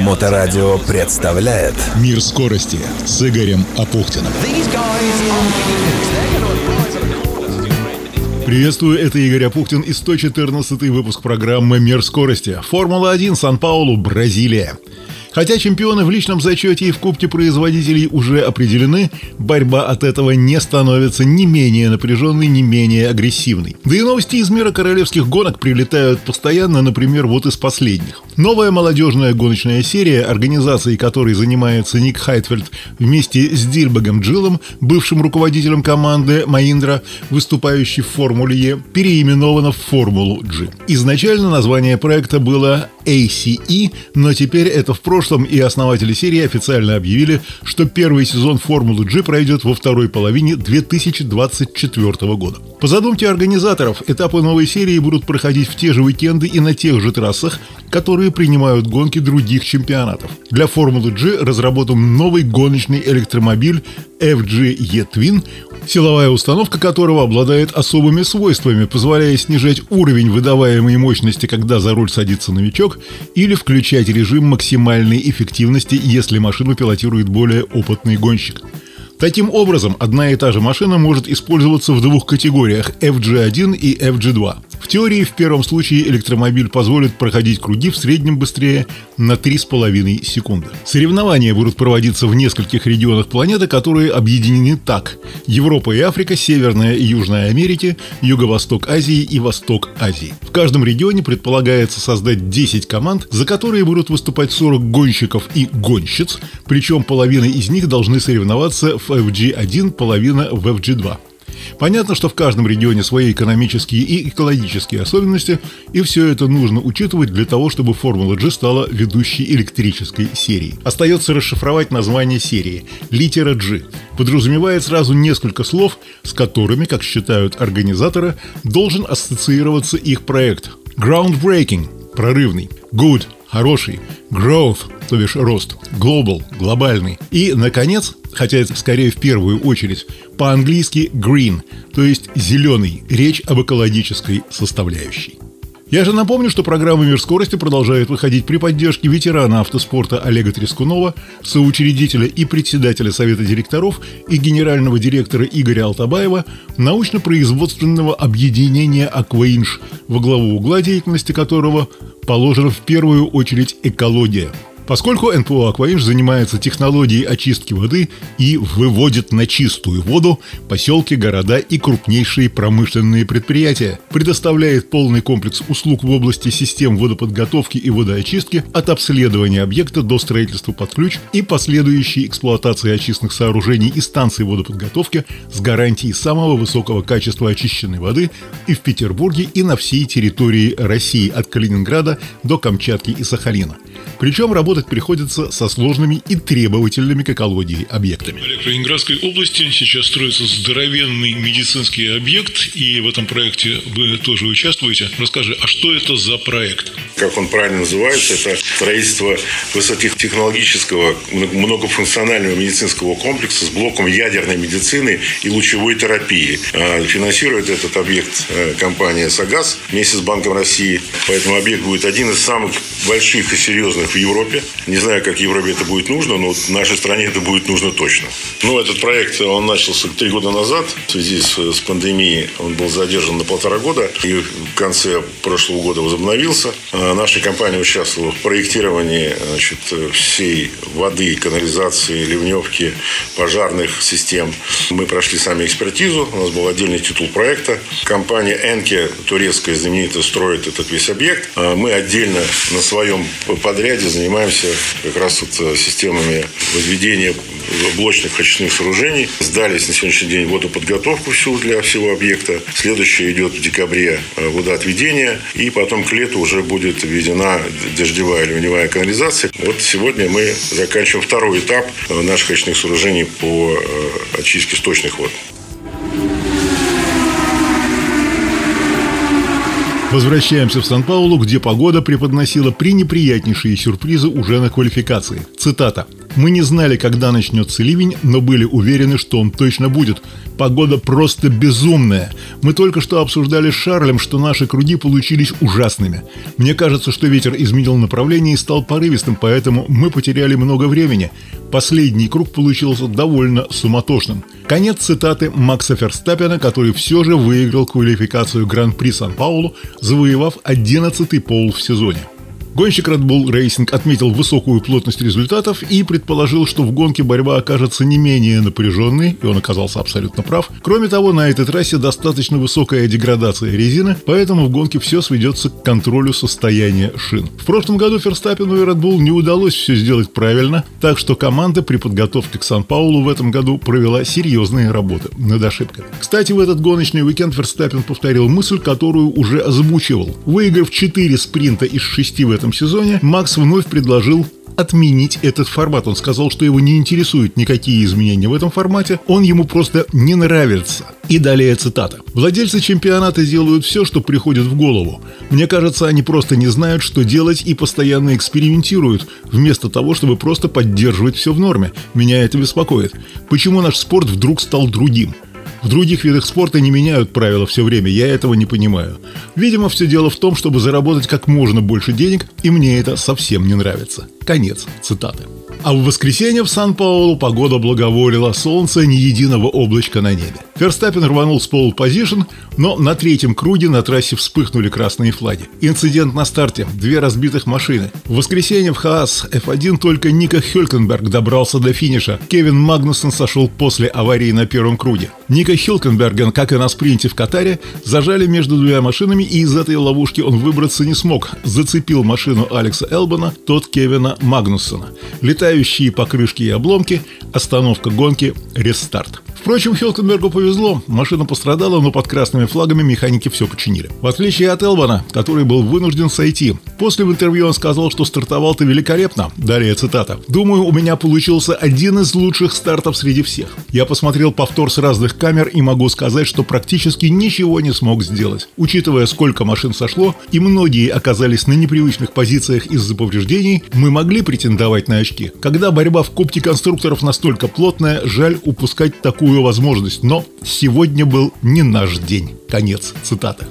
Моторадио представляет Мир скорости с Игорем Апухтиным. Приветствую, это Игорь Апухтин и 114 выпуск программы «Мир скорости». Формула-1, Сан-Паулу, Бразилия. Хотя чемпионы в личном зачете и в Кубке производителей уже определены, борьба от этого не становится ни менее напряженной, ни менее агрессивной. Да и новости из мира королевских гонок прилетают постоянно, например, вот из последних. Новая молодежная гоночная серия, организацией которой занимается Ник Хайтфельд вместе с Дильбагом Джилом, бывшим руководителем команды Маиндра, выступающий в Формуле Е, переименована в Формулу G. Изначально название проекта было ACE, но теперь это в прошлом, и основатели серии официально объявили, что первый сезон Формулы G пройдет во второй половине 2024 года. По задумке организаторов, этапы новой серии будут проходить в те же уикенды и на тех же трассах, которые принимают гонки других чемпионатов. Для Формулы G разработан новый гоночный электромобиль FG E-Twin, силовая установка которого обладает особыми свойствами, позволяя снижать уровень выдаваемой мощности, когда за руль садится новичок, или включать режим максимальной эффективности, если машину пилотирует более опытный гонщик. Таким образом, одна и та же машина может использоваться в двух категориях FG1 и FG2. В теории в первом случае электромобиль позволит проходить круги в среднем быстрее на 3,5 секунды. Соревнования будут проводиться в нескольких регионах планеты, которые объединены так. Европа и Африка, Северная и Южная Америки, Юго-Восток Азии и Восток Азии. В каждом регионе предполагается создать 10 команд, за которые будут выступать 40 гонщиков и гонщиц, причем половина из них должны соревноваться в FG1, половина в FG2. Понятно, что в каждом регионе свои экономические и экологические особенности, и все это нужно учитывать для того, чтобы Формула G стала ведущей электрической серией. Остается расшифровать название серии. Литера G подразумевает сразу несколько слов, с которыми, как считают организаторы, должен ассоциироваться их проект. Groundbreaking – прорывный. Good – хороший. Growth – то бишь рост. Global – глобальный. И, наконец, хотя это скорее в первую очередь, по-английски green, то есть зеленый, речь об экологической составляющей. Я же напомню, что программа «Мир скорости» продолжает выходить при поддержке ветерана автоспорта Олега Трескунова, соучредителя и председателя Совета директоров и генерального директора Игоря Алтабаева научно-производственного объединения «Акваинш», во главу угла деятельности которого положена в первую очередь экология – Поскольку НПО «Акваинж» занимается технологией очистки воды и выводит на чистую воду поселки, города и крупнейшие промышленные предприятия, предоставляет полный комплекс услуг в области систем водоподготовки и водоочистки от обследования объекта до строительства под ключ и последующей эксплуатации очистных сооружений и станций водоподготовки с гарантией самого высокого качества очищенной воды и в Петербурге, и на всей территории России от Калининграда до Камчатки и Сахалина. Причем работать приходится со сложными и требовательными к экологии объектами. В Ленинградской области сейчас строится здоровенный медицинский объект, и в этом проекте вы тоже участвуете. Расскажи, а что это за проект? Как он правильно называется, это строительство высокотехнологического многофункционального медицинского комплекса с блоком ядерной медицины и лучевой терапии. А, финансирует этот объект э, компания «Сагаз» вместе с Банком России. Поэтому объект будет один из самых больших и серьезных в Европе. Не знаю, как Европе это будет нужно, но нашей стране это будет нужно точно. Ну, этот проект, он начался три года назад. В связи с, с пандемией он был задержан на полтора года. И в конце прошлого года возобновился. А наша компания участвовала в проектировании значит, всей воды, канализации, ливневки, пожарных систем. Мы прошли сами экспертизу. У нас был отдельный титул проекта. Компания Энке, турецкая знаменитая, строит этот весь объект. А мы отдельно на своем подряде ряде занимаемся как раз вот э, системами возведения блочных очистных сооружений. Сдали на сегодняшний день водоподготовку всю для всего объекта. Следующее идет в декабре э, водоотведение. И потом к лету уже будет введена дождевая ливневая канализация. Вот сегодня мы заканчиваем второй этап э, наших очистных сооружений по очистке сточных вод. Возвращаемся в Сан-Паулу, где погода преподносила пренеприятнейшие сюрпризы уже на квалификации. Цитата. Мы не знали, когда начнется ливень, но были уверены, что он точно будет. Погода просто безумная. Мы только что обсуждали с Шарлем, что наши круги получились ужасными. Мне кажется, что ветер изменил направление и стал порывистым, поэтому мы потеряли много времени. Последний круг получился довольно суматошным. Конец цитаты Макса Ферстаппена, который все же выиграл квалификацию Гран-при Сан-Паулу, завоевав 11-й пол в сезоне. Гонщик Red Bull Racing отметил высокую плотность результатов и предположил, что в гонке борьба окажется не менее напряженной, и он оказался абсолютно прав. Кроме того, на этой трассе достаточно высокая деградация резины, поэтому в гонке все сведется к контролю состояния шин. В прошлом году Ферстаппину и Red Bull не удалось все сделать правильно, так что команда при подготовке к Сан-Паулу в этом году провела серьезные работы над ошибками. Кстати, в этот гоночный уикенд Ферстаппин повторил мысль, которую уже озвучивал. Выиграв 4 спринта из 6 в этом этом сезоне, Макс вновь предложил отменить этот формат. Он сказал, что его не интересуют никакие изменения в этом формате, он ему просто не нравится. И далее цитата. «Владельцы чемпионата делают все, что приходит в голову. Мне кажется, они просто не знают, что делать и постоянно экспериментируют, вместо того, чтобы просто поддерживать все в норме. Меня это беспокоит. Почему наш спорт вдруг стал другим? В других видах спорта не меняют правила все время, я этого не понимаю. Видимо, все дело в том, чтобы заработать как можно больше денег, и мне это совсем не нравится. Конец цитаты. А в воскресенье в Сан-Паулу погода благоволила, солнце ни единого облачка на небе. Ферстаппин рванул с пол позишн, но на третьем круге на трассе вспыхнули красные флаги. Инцидент на старте, две разбитых машины. В воскресенье в Хаас F1 только Ника Хюлькенберг добрался до финиша. Кевин Магнусон сошел после аварии на первом круге. Ника Хюлькенберген, как и на спринте в Катаре, зажали между двумя машинами, и из этой ловушки он выбраться не смог. Зацепил машину Алекса Элбана, тот Кевина Магнусона. Летающие покрышки и обломки, остановка гонки, рестарт. Впрочем, Хилкенбергу повезло. Машина пострадала, но под красными флагами механики все починили. В отличие от Элбана, который был вынужден сойти. После в интервью он сказал, что стартовал ты великолепно. Далее цитата. «Думаю, у меня получился один из лучших стартов среди всех. Я посмотрел повтор с разных камер и могу сказать, что практически ничего не смог сделать. Учитывая, сколько машин сошло, и многие оказались на непривычных позициях из-за повреждений, мы могли претендовать на очки. Когда борьба в Кубке конструкторов настолько плотная, жаль упускать такую такую возможность, но сегодня был не наш день. Конец цитаты.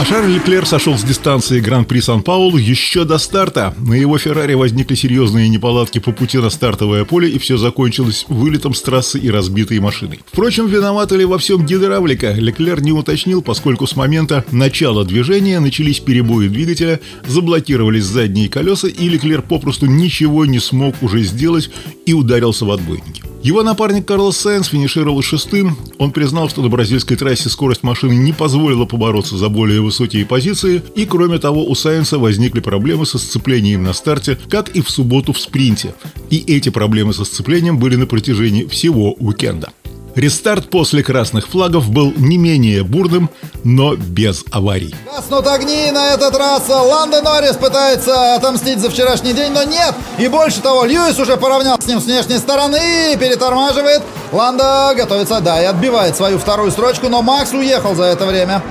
А Шарль Леклер сошел с дистанции Гран-при Сан-Паулу еще до старта. На его Феррари возникли серьезные неполадки по пути на стартовое поле, и все закончилось вылетом с трассы и разбитой машиной. Впрочем, виновата ли во всем гидравлика, Леклер не уточнил, поскольку с момента начала движения начались перебои двигателя, заблокировались задние колеса, и Леклер попросту ничего не смог уже сделать и ударился в отбойники. Его напарник Карлос Сайнс финишировал шестым. Он признал, что на бразильской трассе скорость машины не позволила побороться за более высокие позиции, и кроме того у Сайнса возникли проблемы со сцеплением на старте, как и в субботу в спринте. И эти проблемы со сцеплением были на протяжении всего уикенда. Рестарт после красных флагов был не менее бурным, но без аварий. Гаснут огни на этот раз. Ландо Норрис пытается отомстить за вчерашний день, но нет. И больше того, Льюис уже поравнялся с ним с внешней стороны и перетормаживает. Ландо готовится, да, и отбивает свою вторую строчку, но Макс уехал за это время.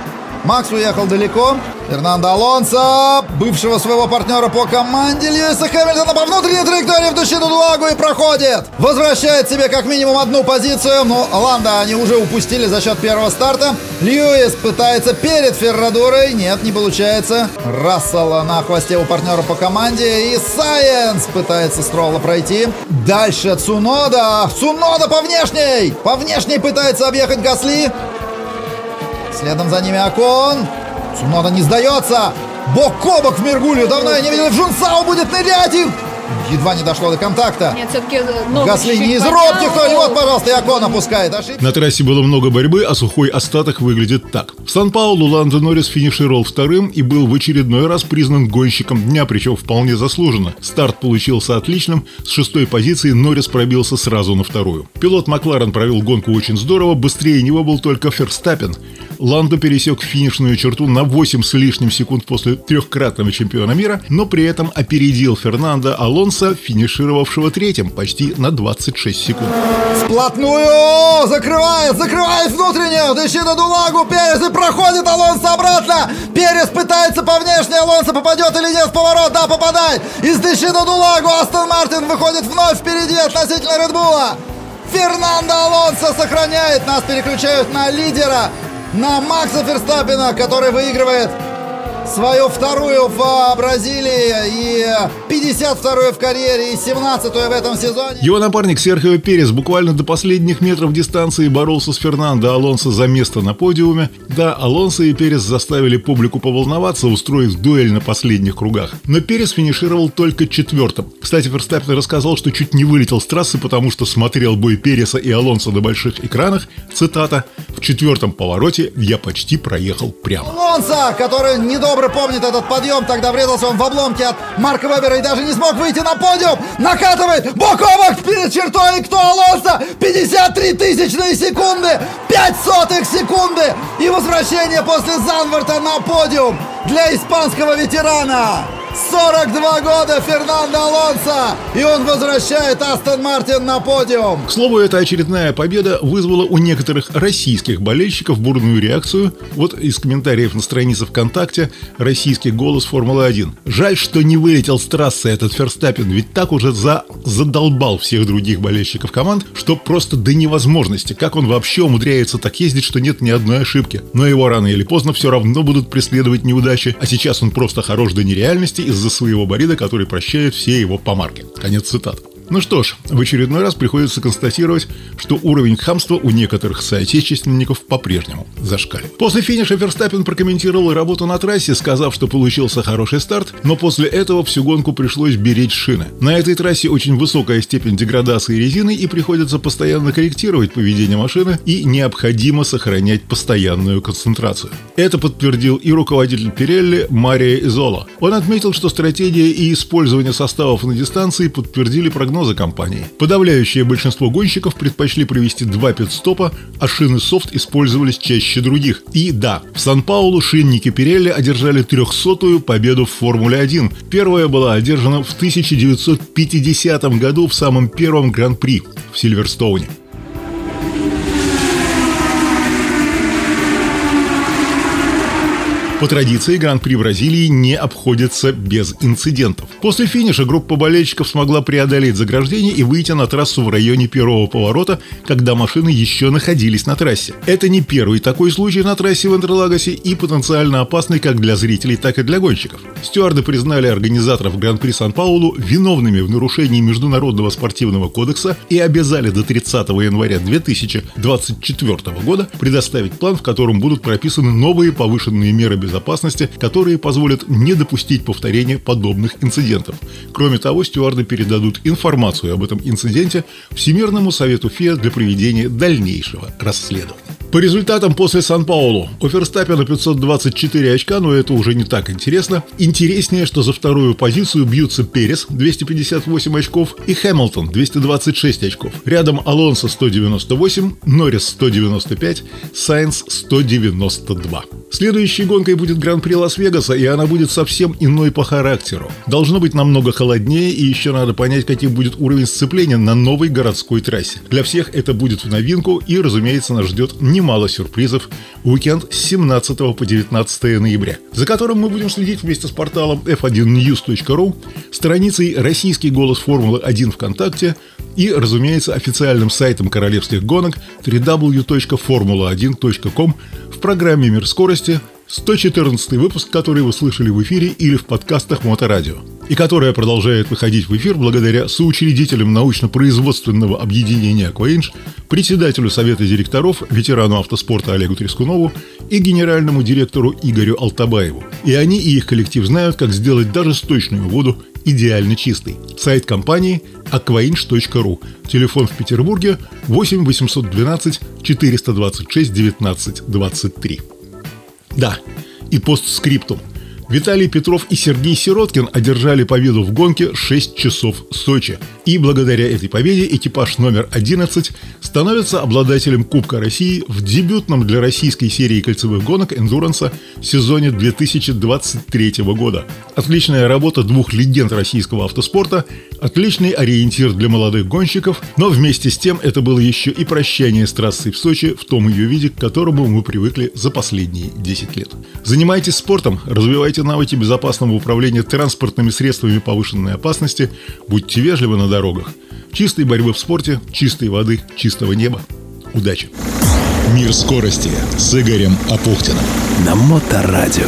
Макс уехал далеко. Фернандо Алонсо, бывшего своего партнера по команде Льюиса Хэмилтона по внутренней траектории в дущину Дулагу и проходит. Возвращает себе как минимум одну позицию, но Ланда они уже упустили за счет первого старта. Льюис пытается перед Феррадурой. Нет, не получается. Рассел на хвосте у партнера по команде. И Сайнс пытается Стролла пройти. Дальше Цунода. Цунода по внешней. По внешней пытается объехать Гасли. Следом за ними Окон. Цунода не сдается. Бок о бок в Мергулью. Давно я не видел. Жунсау будет нырять и... Едва не дошло до контакта. Нет, все-таки э, Гасли не из робких, кто вот, пожалуйста, и Окон опускает. Ошибка. На трассе было много борьбы, а сухой остаток выглядит так. В Сан-Паулу Ландо Норрис финишировал вторым и был в очередной раз признан гонщиком дня, причем вполне заслуженно. Старт получился отличным. С шестой позиции Норрис пробился сразу на вторую. Пилот Макларен провел гонку очень здорово, быстрее него был только Ферстаппен. Ландо пересек финишную черту на 8 с лишним секунд после трехкратного чемпиона мира, но при этом опередил Фернандо Алонсо, финишировавшего третьим почти на 26 секунд. Сплотную! Закрывает, закрывает внутреннюю! Дыщи на Дулагу, Перес и проходит Алонсо обратно! Перес пытается по внешней, Алонсо попадет или нет в поворот? Да, попадает! Из Дыщи на Дулагу Астон Мартин выходит вновь впереди относительно Редбула! Фернандо Алонсо сохраняет, нас переключают на лидера, на Макса Ферстаппина, который выигрывает свою вторую в Бразилии и 52-ю в карьере и 17-ю в этом сезоне. Его напарник Серхио Перес буквально до последних метров дистанции боролся с Фернандо Алонсо за место на подиуме. Да, Алонсо и Перес заставили публику поволноваться, устроив дуэль на последних кругах. Но Перес финишировал только четвертым. Кстати, Ферстаппин рассказал, что чуть не вылетел с трассы, потому что смотрел бой Переса и Алонсо на больших экранах. Цитата. «В четвертом повороте я почти проехал прямо». Алонсо, который недобро помнит этот подъем, тогда врезался он в обломки от Марка Вебера и даже не смог выйти на подиум. Накатывает бок о бок перед чертой. Кто Алонсо? 53 тысячные секунды. 5 сотых секунды. И возвращение после Занварта на подиум для испанского ветерана. 42 года Фернандо Алонсо, и он возвращает Астон Мартин на подиум. К слову, эта очередная победа вызвала у некоторых российских болельщиков бурную реакцию. Вот из комментариев на странице ВКонтакте «Российский голос Формулы-1». Жаль, что не вылетел с трассы этот Ферстаппин, ведь так уже за... задолбал всех других болельщиков команд, что просто до невозможности. Как он вообще умудряется так ездить, что нет ни одной ошибки. Но его рано или поздно все равно будут преследовать неудачи, а сейчас он просто хорош до нереальности из-за своего борида, который прощает все его помарки. Конец цитаты. Ну что ж, в очередной раз приходится констатировать, что уровень хамства у некоторых соотечественников по-прежнему зашкаливает. После финиша Ферстаппин прокомментировал работу на трассе, сказав, что получился хороший старт, но после этого всю гонку пришлось беречь шины. На этой трассе очень высокая степень деградации резины и приходится постоянно корректировать поведение машины и необходимо сохранять постоянную концентрацию. Это подтвердил и руководитель Пирелли Мария Изола. Он отметил, что стратегия и использование составов на дистанции подтвердили прогноз прогнозы компании. Подавляющее большинство гонщиков предпочли провести два пит-стопа, а шины софт использовались чаще других. И да, в Сан-Паулу шинники Пирелли одержали 300-ю победу в Формуле-1. Первая была одержана в 1950 году в самом первом Гран-при в Сильверстоуне. По традиции, Гран-при Бразилии не обходится без инцидентов. После финиша группа болельщиков смогла преодолеть заграждение и выйти на трассу в районе первого поворота, когда машины еще находились на трассе. Это не первый такой случай на трассе в Интерлагосе и потенциально опасный как для зрителей, так и для гонщиков. Стюарды признали организаторов Гран-при Сан-Паулу виновными в нарушении Международного спортивного кодекса и обязали до 30 января 2024 года предоставить план, в котором будут прописаны новые повышенные меры безопасности безопасности, которые позволят не допустить повторения подобных инцидентов. Кроме того, стюарды передадут информацию об этом инциденте Всемирному совету ФИА для проведения дальнейшего расследования. По результатам после Сан-Паулу у Ферстаппена 524 очка, но это уже не так интересно. Интереснее, что за вторую позицию бьются Перес 258 очков и Хэмилтон 226 очков. Рядом Алонсо 198, Норрис 195, Сайнс 192. Следующей гонкой будет Гран-при Лас-Вегаса, и она будет совсем иной по характеру. Должно быть намного холоднее, и еще надо понять, каким будет уровень сцепления на новой городской трассе. Для всех это будет в новинку, и, разумеется, нас ждет немало сюрпризов уикенд с 17 по 19 ноября, за которым мы будем следить вместе с порталом f1news.ru, страницей «Российский голос Формулы-1 ВКонтакте» и, разумеется, официальным сайтом королевских гонок www.formula1.com в программе «Мир скорости», 114 выпуск, который вы слышали в эфире или в подкастах Моторадио, и которая продолжает выходить в эфир благодаря соучредителям научно-производственного объединения «Акваинж», председателю Совета директоров, ветерану автоспорта Олегу Трескунову и генеральному директору Игорю Алтабаеву. И они и их коллектив знают, как сделать даже сточную воду идеально чистой. Сайт компании aquainch.ru. Телефон в Петербурге 8 812 426 19 23. Да, и постскриптум. Виталий Петров и Сергей Сироткин одержали победу в гонке 6 часов Сочи. И благодаря этой победе экипаж номер 11 становится обладателем Кубка России в дебютном для российской серии кольцевых гонок эндуранса сезоне 2023 года. Отличная работа двух легенд российского автоспорта, отличный ориентир для молодых гонщиков, но вместе с тем это было еще и прощание с трассой в Сочи в том ее виде, к которому мы привыкли за последние 10 лет. Занимайтесь спортом, развивайте навыки безопасного управления транспортными средствами повышенной опасности, будьте вежливы на дорогах. Чистой борьбы в спорте, чистой воды, чистого неба. Удачи! Мир скорости с Игорем Апухтиным. На Моторадио.